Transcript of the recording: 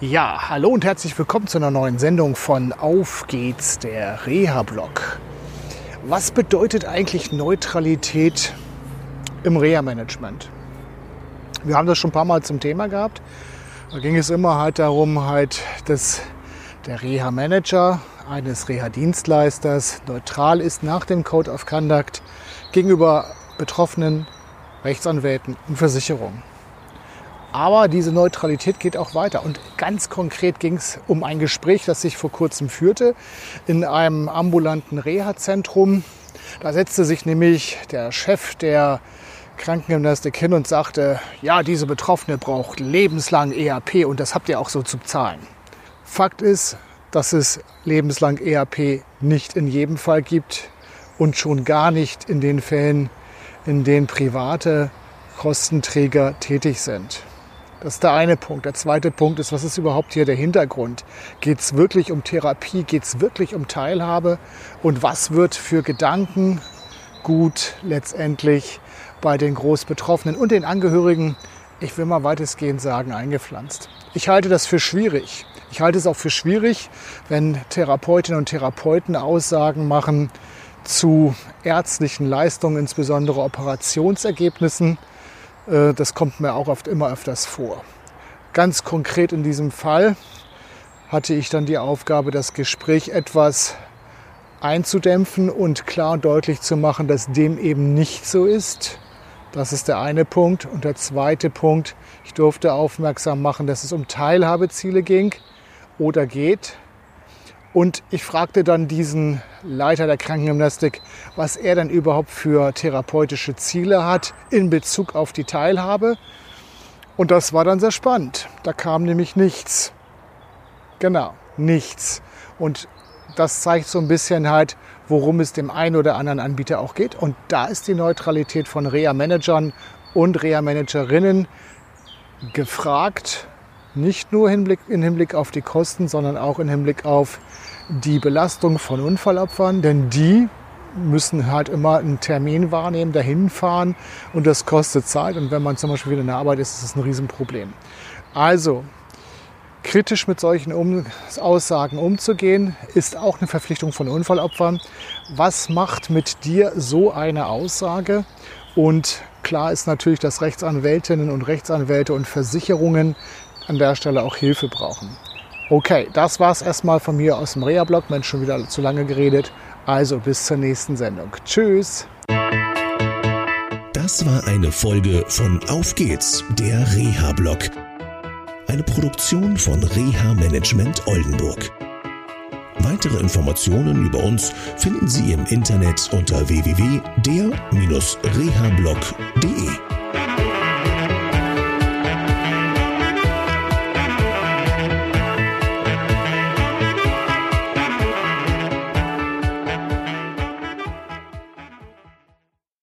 Ja, hallo und herzlich willkommen zu einer neuen Sendung von Auf geht's, der Reha-Blog. Was bedeutet eigentlich Neutralität im Reha-Management? Wir haben das schon ein paar Mal zum Thema gehabt. Da ging es immer halt darum, halt, dass der Reha-Manager eines Reha-Dienstleisters neutral ist nach dem Code of Conduct gegenüber Betroffenen, Rechtsanwälten und Versicherungen. Aber diese Neutralität geht auch weiter. Und ganz konkret ging es um ein Gespräch, das sich vor kurzem führte in einem ambulanten Reha-Zentrum. Da setzte sich nämlich der Chef der Krankengymnastik hin und sagte, ja, diese Betroffene braucht lebenslang EAP und das habt ihr auch so zu zahlen. Fakt ist, dass es lebenslang EAP nicht in jedem Fall gibt und schon gar nicht in den Fällen, in denen private Kostenträger tätig sind. Das ist der eine Punkt. Der zweite Punkt ist, was ist überhaupt hier der Hintergrund? Geht es wirklich um Therapie? Geht es wirklich um Teilhabe? Und was wird für Gedanken gut letztendlich bei den Großbetroffenen und den Angehörigen, ich will mal weitestgehend sagen, eingepflanzt? Ich halte das für schwierig. Ich halte es auch für schwierig, wenn Therapeutinnen und Therapeuten Aussagen machen zu ärztlichen Leistungen, insbesondere Operationsergebnissen, das kommt mir auch oft immer öfters vor. Ganz konkret in diesem Fall hatte ich dann die Aufgabe, das Gespräch etwas einzudämpfen und klar und deutlich zu machen, dass dem eben nicht so ist. Das ist der eine Punkt. Und der zweite Punkt, ich durfte aufmerksam machen, dass es um Teilhabeziele ging oder geht. Und ich fragte dann diesen Leiter der Krankengymnastik, was er denn überhaupt für therapeutische Ziele hat in Bezug auf die Teilhabe. Und das war dann sehr spannend. Da kam nämlich nichts. Genau, nichts. Und das zeigt so ein bisschen halt, worum es dem einen oder anderen Anbieter auch geht. Und da ist die Neutralität von Reha-Managern und Reha-Managerinnen gefragt, nicht nur im Hinblick auf die Kosten, sondern auch im Hinblick auf die Belastung von Unfallopfern, denn die müssen halt immer einen Termin wahrnehmen, dahin fahren und das kostet Zeit. Und wenn man zum Beispiel wieder in der Arbeit ist, ist das ein Riesenproblem. Also, kritisch mit solchen um Aussagen umzugehen, ist auch eine Verpflichtung von Unfallopfern. Was macht mit dir so eine Aussage? Und klar ist natürlich, dass Rechtsanwältinnen und Rechtsanwälte und Versicherungen an der Stelle auch Hilfe brauchen. Okay, das war's erstmal von mir aus dem Reha-Blog. Mensch, schon wieder zu lange geredet. Also bis zur nächsten Sendung. Tschüss. Das war eine Folge von Auf geht's, der Reha-Blog. Eine Produktion von Reha Management Oldenburg. Weitere Informationen über uns finden Sie im Internet unter www.der-rehablog.de.